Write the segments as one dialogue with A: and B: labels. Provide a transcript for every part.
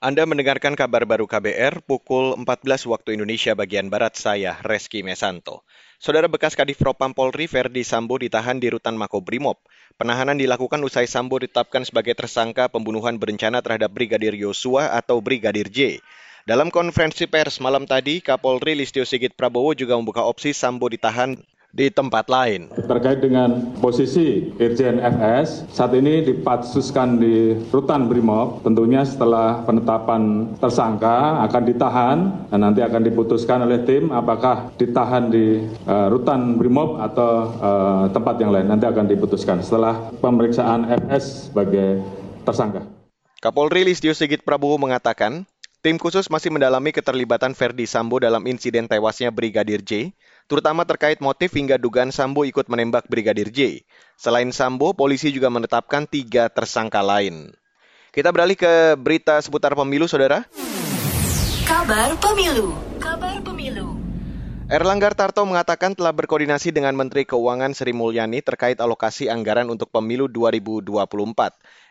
A: Anda mendengarkan kabar baru KBR pukul 14 waktu Indonesia bagian Barat saya, Reski Mesanto. Saudara bekas Kadif Propam Polri Verdi Sambo ditahan di Rutan Makobrimob. Penahanan dilakukan usai Sambo ditetapkan sebagai tersangka pembunuhan berencana terhadap Brigadir Yosua atau Brigadir J. Dalam konferensi pers malam tadi, Kapolri Listio Sigit Prabowo juga membuka opsi Sambo ditahan di tempat lain.
B: Terkait dengan posisi Irjen FS, saat ini dipatsuskan di Rutan Brimob. Tentunya setelah penetapan tersangka akan ditahan dan nanti akan diputuskan oleh tim apakah ditahan di uh, Rutan Brimob atau uh, tempat yang lain. Nanti akan diputuskan setelah pemeriksaan FS sebagai tersangka.
A: Kapolri Listio Sigit Prabowo mengatakan, Tim khusus masih mendalami keterlibatan Verdi Sambo dalam insiden tewasnya Brigadir J, terutama terkait motif hingga dugaan Sambo ikut menembak Brigadir J. Selain Sambo, polisi juga menetapkan tiga tersangka lain. Kita beralih ke berita seputar pemilu, saudara.
C: Kabar pemilu.
A: Erlangga Tarto mengatakan telah berkoordinasi dengan Menteri Keuangan Sri Mulyani terkait alokasi anggaran untuk pemilu 2024.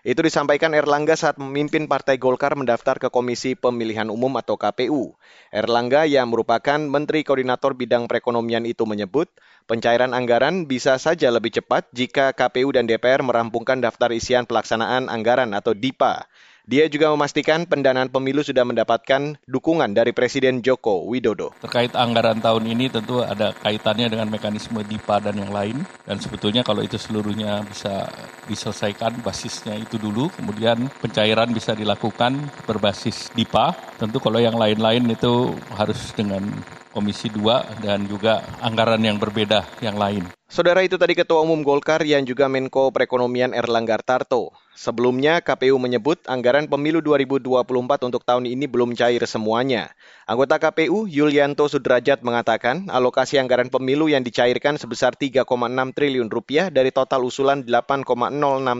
A: Itu disampaikan Erlangga saat memimpin Partai Golkar mendaftar ke Komisi Pemilihan Umum atau KPU. Erlangga yang merupakan Menteri Koordinator Bidang Perekonomian itu menyebut, pencairan anggaran bisa saja lebih cepat jika KPU dan DPR merampungkan daftar isian pelaksanaan anggaran atau DIPA. Dia juga memastikan pendanaan pemilu sudah mendapatkan dukungan dari Presiden Joko Widodo.
D: Terkait anggaran tahun ini tentu ada kaitannya dengan mekanisme DIPA dan yang lain. Dan sebetulnya kalau itu seluruhnya bisa diselesaikan basisnya itu dulu, kemudian pencairan bisa dilakukan berbasis DIPA. Tentu kalau yang lain-lain itu harus dengan Komisi 2 dan juga anggaran yang berbeda yang lain.
A: Saudara itu tadi Ketua Umum Golkar yang juga Menko Perekonomian Erlangga Tarto. Sebelumnya KPU menyebut anggaran pemilu 2024 untuk tahun ini belum cair semuanya. Anggota KPU Yulianto Sudrajat mengatakan alokasi anggaran pemilu yang dicairkan sebesar 3,6 triliun rupiah dari total usulan 8,06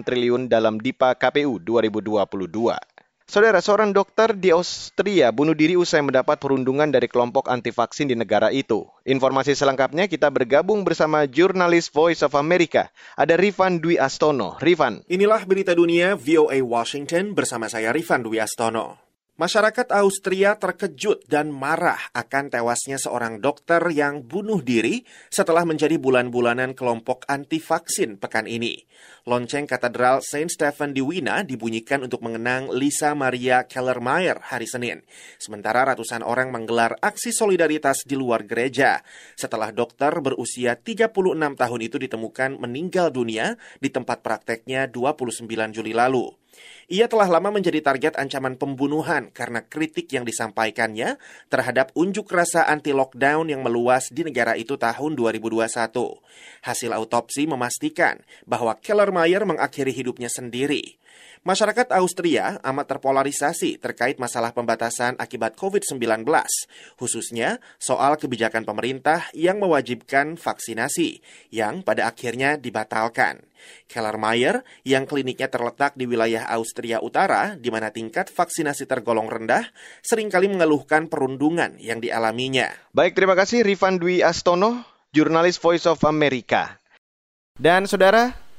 A: triliun dalam DIPA KPU 2022. Saudara, seorang dokter di Austria bunuh diri usai mendapat perundungan dari kelompok anti vaksin di negara itu. Informasi selengkapnya kita bergabung bersama jurnalis Voice of America. Ada Rifan Dwi Astono. Rifan.
E: Inilah berita dunia VOA Washington bersama saya Rifan Dwi Astono. Masyarakat Austria terkejut dan marah akan tewasnya seorang dokter yang bunuh diri setelah menjadi bulan-bulanan kelompok anti-vaksin pekan ini. Lonceng Katedral Saint Stephen di Wina dibunyikan untuk mengenang Lisa Maria Kellermeyer hari Senin. Sementara ratusan orang menggelar aksi solidaritas di luar gereja setelah dokter berusia 36 tahun itu ditemukan meninggal dunia di tempat prakteknya 29 Juli lalu. Ia telah lama menjadi target ancaman pembunuhan karena kritik yang disampaikannya terhadap unjuk rasa anti-lockdown yang meluas di negara itu tahun 2021. Hasil autopsi memastikan bahwa Kellermeyer mengakhiri hidupnya sendiri. Masyarakat Austria amat terpolarisasi terkait masalah pembatasan akibat COVID-19, khususnya soal kebijakan pemerintah yang mewajibkan vaksinasi, yang pada akhirnya dibatalkan. Kellermeyer, yang kliniknya terletak di wilayah Austria Utara, di mana tingkat vaksinasi tergolong rendah, sering kali mengeluhkan perundungan yang dialaminya.
A: Baik, terima kasih Rifan Dwi Astono, jurnalis Voice of America. Dan saudara,